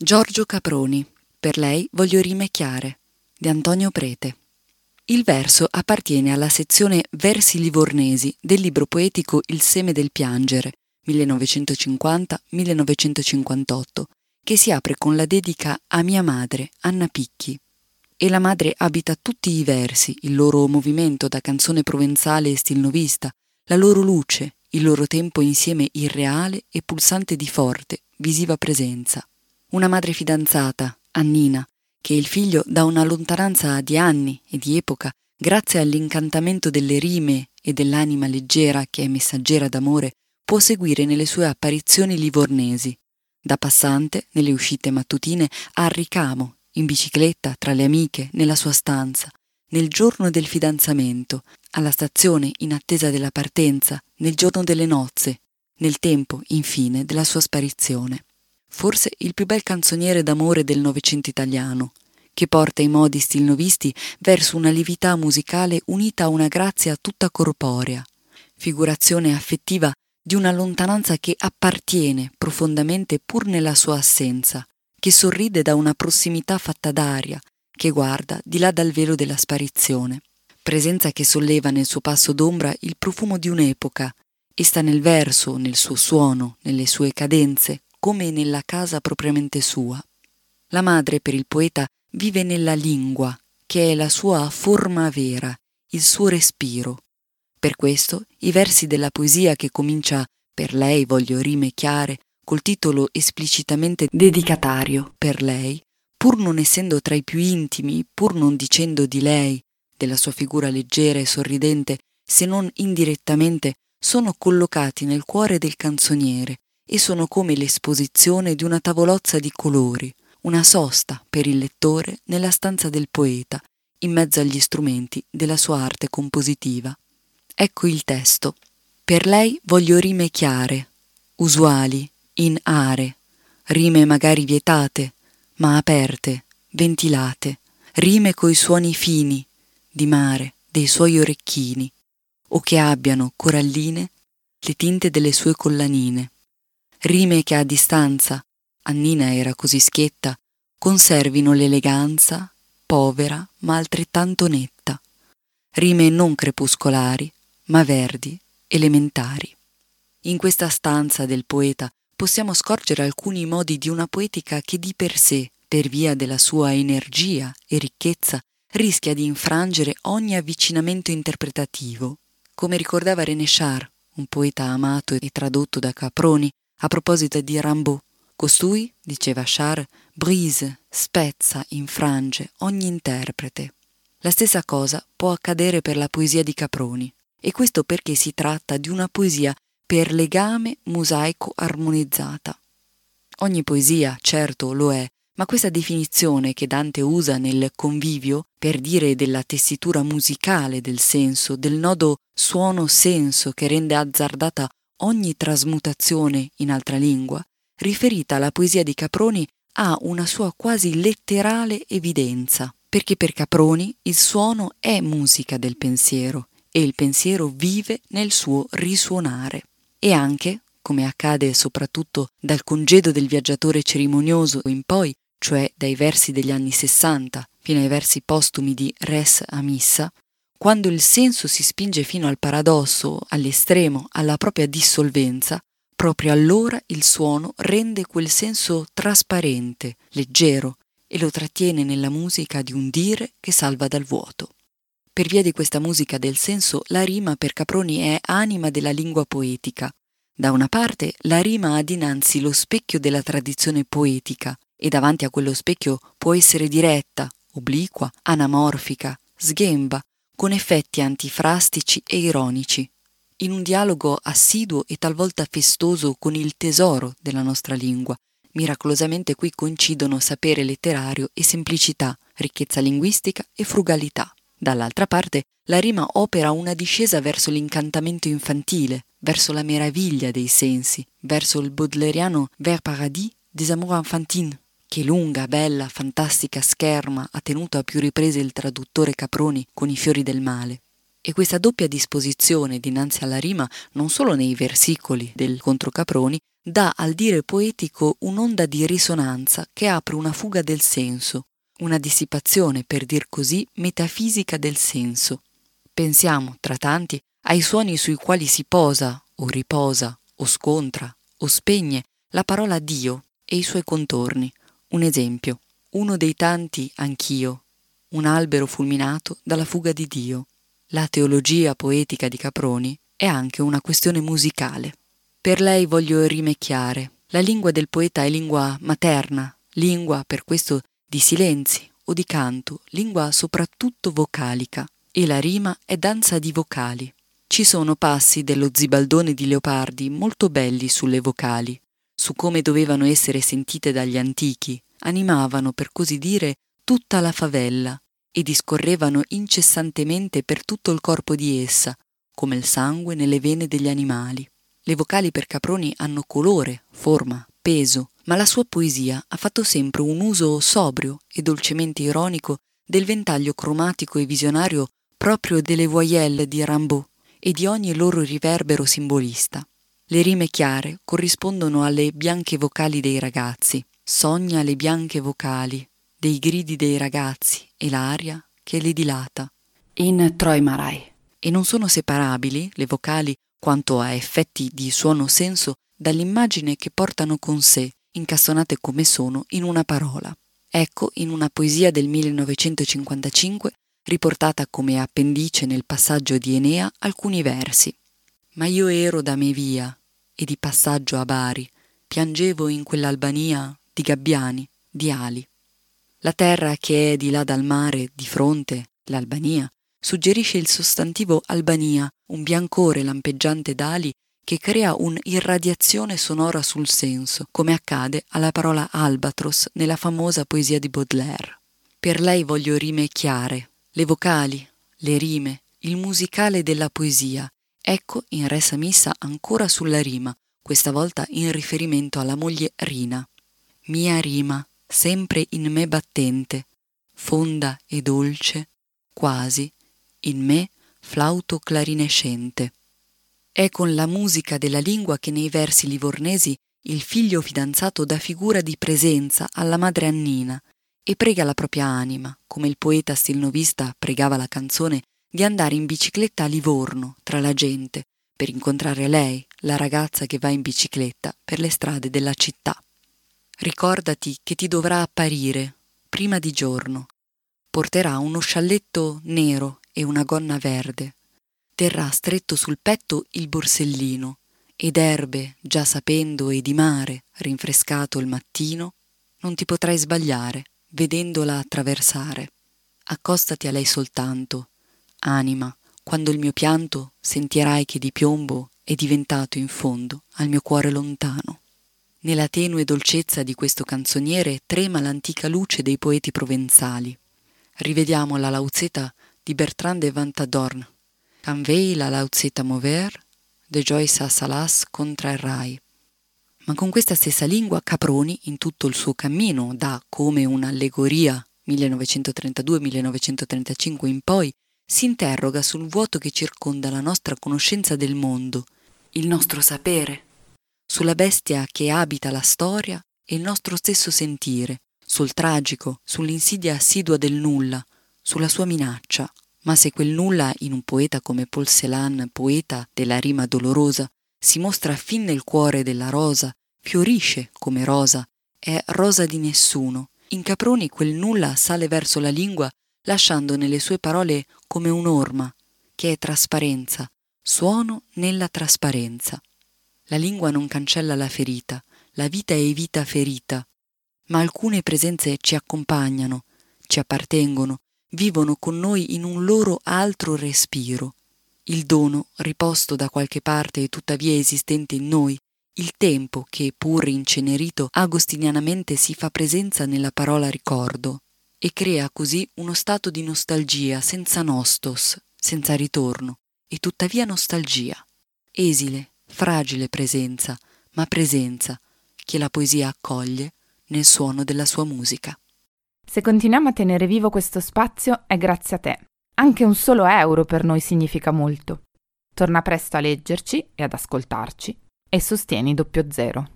Giorgio Caproni. Per lei voglio rime chiare. Di Antonio Prete. Il verso appartiene alla sezione Versi livornesi del libro poetico Il seme del piangere, 1950-1958, che si apre con la dedica a mia madre, Anna Picchi. E la madre abita tutti i versi, il loro movimento da canzone provenzale e stilnovista, la loro luce, il loro tempo insieme irreale e pulsante di forte, visiva presenza una madre fidanzata, Annina, che il figlio da una lontananza di anni e di epoca, grazie all'incantamento delle rime e dell'anima leggera che è messaggera d'amore, può seguire nelle sue apparizioni livornesi, da passante nelle uscite mattutine a ricamo, in bicicletta, tra le amiche, nella sua stanza, nel giorno del fidanzamento, alla stazione in attesa della partenza, nel giorno delle nozze, nel tempo, infine, della sua sparizione forse il più bel canzoniere d'amore del Novecento italiano, che porta i modi stilnovisti verso una lievità musicale unita a una grazia tutta corporea, figurazione affettiva di una lontananza che appartiene profondamente pur nella sua assenza, che sorride da una prossimità fatta d'aria, che guarda di là dal velo della sparizione, presenza che solleva nel suo passo d'ombra il profumo di un'epoca, e sta nel verso, nel suo suono, nelle sue cadenze, come nella casa propriamente sua. La madre per il poeta vive nella lingua, che è la sua forma vera, il suo respiro. Per questo i versi della poesia che comincia Per lei voglio rime chiare, col titolo esplicitamente dedicatario per lei, pur non essendo tra i più intimi, pur non dicendo di lei, della sua figura leggera e sorridente, se non indirettamente, sono collocati nel cuore del canzoniere e sono come l'esposizione di una tavolozza di colori, una sosta per il lettore nella stanza del poeta, in mezzo agli strumenti della sua arte compositiva. Ecco il testo. Per lei voglio rime chiare, usuali, in are, rime magari vietate, ma aperte, ventilate, rime coi suoni fini, di mare, dei suoi orecchini, o che abbiano, coralline, le tinte delle sue collanine rime che a distanza, Annina era così schietta, conservino l'eleganza, povera ma altrettanto netta, rime non crepuscolari, ma verdi, elementari. In questa stanza del poeta possiamo scorgere alcuni modi di una poetica che di per sé, per via della sua energia e ricchezza, rischia di infrangere ogni avvicinamento interpretativo. Come ricordava René Char, un poeta amato e tradotto da Caproni, a proposito di Rimbaud, costui, diceva Char, brise, spezza, infrange ogni interprete. La stessa cosa può accadere per la poesia di Caproni, e questo perché si tratta di una poesia per legame mosaico armonizzata. Ogni poesia, certo, lo è, ma questa definizione che Dante usa nel convivio per dire della tessitura musicale del senso, del nodo suono-senso che rende azzardata ogni trasmutazione in altra lingua, riferita alla poesia di Caproni, ha una sua quasi letterale evidenza, perché per Caproni il suono è musica del pensiero e il pensiero vive nel suo risuonare. E anche, come accade soprattutto dal congedo del viaggiatore cerimonioso in poi, cioè dai versi degli anni Sessanta fino ai versi postumi di Res a Missa, quando il senso si spinge fino al paradosso, all'estremo, alla propria dissolvenza, proprio allora il suono rende quel senso trasparente, leggero, e lo trattiene nella musica di un dire che salva dal vuoto. Per via di questa musica del senso, la rima per Caproni è anima della lingua poetica. Da una parte, la rima ha dinanzi lo specchio della tradizione poetica, e davanti a quello specchio può essere diretta, obliqua, anamorfica, sghemba, con effetti antifrastici e ironici, in un dialogo assiduo e talvolta festoso con il tesoro della nostra lingua. Miracolosamente qui coincidono sapere letterario e semplicità, ricchezza linguistica e frugalità. Dall'altra parte, la rima opera una discesa verso l'incantamento infantile, verso la meraviglia dei sensi, verso il baudeleriano vers paradis des amours enfantines, che lunga, bella, fantastica scherma ha tenuto a più riprese il traduttore Caproni con i fiori del male. E questa doppia disposizione dinanzi alla rima, non solo nei versicoli del contro Caproni, dà al dire poetico un'onda di risonanza che apre una fuga del senso, una dissipazione, per dir così, metafisica del senso. Pensiamo, tra tanti, ai suoni sui quali si posa, o riposa, o scontra, o spegne la parola Dio e i suoi contorni. Un esempio, uno dei tanti anch'io, un albero fulminato dalla fuga di Dio. La teologia poetica di Caproni è anche una questione musicale. Per lei voglio rimecchiare. La lingua del poeta è lingua materna, lingua per questo di silenzi o di canto, lingua soprattutto vocalica, e la rima è danza di vocali. Ci sono passi dello zibaldone di Leopardi molto belli sulle vocali, su come dovevano essere sentite dagli antichi, animavano, per così dire, tutta la favella e discorrevano incessantemente per tutto il corpo di essa, come il sangue nelle vene degli animali. Le vocali per Caproni hanno colore, forma, peso, ma la sua poesia ha fatto sempre un uso sobrio e dolcemente ironico del ventaglio cromatico e visionario proprio delle voyelle di Rimbaud e di ogni loro riverbero simbolista. Le rime chiare corrispondono alle bianche vocali dei ragazzi, sogna le bianche vocali dei gridi dei ragazzi e l'aria che le dilata. In Troimarai. E non sono separabili le vocali quanto a effetti di suono-senso dall'immagine che portano con sé, incastonate come sono, in una parola. Ecco, in una poesia del 1955, riportata come appendice nel passaggio di Enea, alcuni versi. Ma io ero da me via, e di passaggio a Bari, piangevo in quell'Albania di gabbiani, di ali. La terra che è di là dal mare, di fronte, l'Albania, suggerisce il sostantivo Albania, un biancore lampeggiante d'ali che crea un'irradiazione sonora sul senso, come accade alla parola albatros nella famosa poesia di Baudelaire. Per lei voglio rime chiare, le vocali, le rime, il musicale della poesia. Ecco in Re Samissa ancora sulla rima, questa volta in riferimento alla moglie Rina. Mia rima, sempre in me battente, fonda e dolce, quasi, in me flauto clarinescente. È con la musica della lingua che nei versi livornesi il figlio fidanzato dà figura di presenza alla madre Annina e prega la propria anima, come il poeta stilnovista pregava la canzone di andare in bicicletta a Livorno, tra la gente, per incontrare lei, la ragazza che va in bicicletta per le strade della città. Ricordati che ti dovrà apparire, prima di giorno. Porterà uno scialletto nero e una gonna verde. Terrà stretto sul petto il borsellino, ed erbe, già sapendo e di mare, rinfrescato il mattino, non ti potrai sbagliare, vedendola attraversare. Accostati a lei soltanto, anima, quando il mio pianto sentirai che di piombo è diventato in fondo al mio cuore lontano. Nella tenue dolcezza di questo canzoniere trema l'antica luce dei poeti provenzali. Rivediamo la lauzeta di Bertrand de Vantadorn. Canvei la lauzeta mover, de Joyce a Salas contra il Rai. Ma con questa stessa lingua Caproni, in tutto il suo cammino, da come un'allegoria 1932-1935 in poi, si interroga sul vuoto che circonda la nostra conoscenza del mondo, il nostro sapere, sulla bestia che abita la storia e il nostro stesso sentire, sul tragico, sull'insidia assidua del nulla, sulla sua minaccia. Ma se quel nulla in un poeta come Paul Celan, poeta della rima dolorosa, si mostra fin nel cuore della rosa, fiorisce come rosa, è rosa di nessuno. In Caproni quel nulla sale verso la lingua lasciando nelle sue parole come un'orma, che è trasparenza, suono nella trasparenza. La lingua non cancella la ferita, la vita è vita ferita, ma alcune presenze ci accompagnano, ci appartengono, vivono con noi in un loro altro respiro. Il dono, riposto da qualche parte e tuttavia esistente in noi, il tempo che, pur incenerito, agostinianamente si fa presenza nella parola ricordo, e crea così uno stato di nostalgia senza nostos, senza ritorno, e tuttavia nostalgia. Esile, fragile presenza, ma presenza che la poesia accoglie nel suono della sua musica. Se continuiamo a tenere vivo questo spazio è grazie a te. Anche un solo euro per noi significa molto. Torna presto a leggerci e ad ascoltarci e sostieni doppio zero.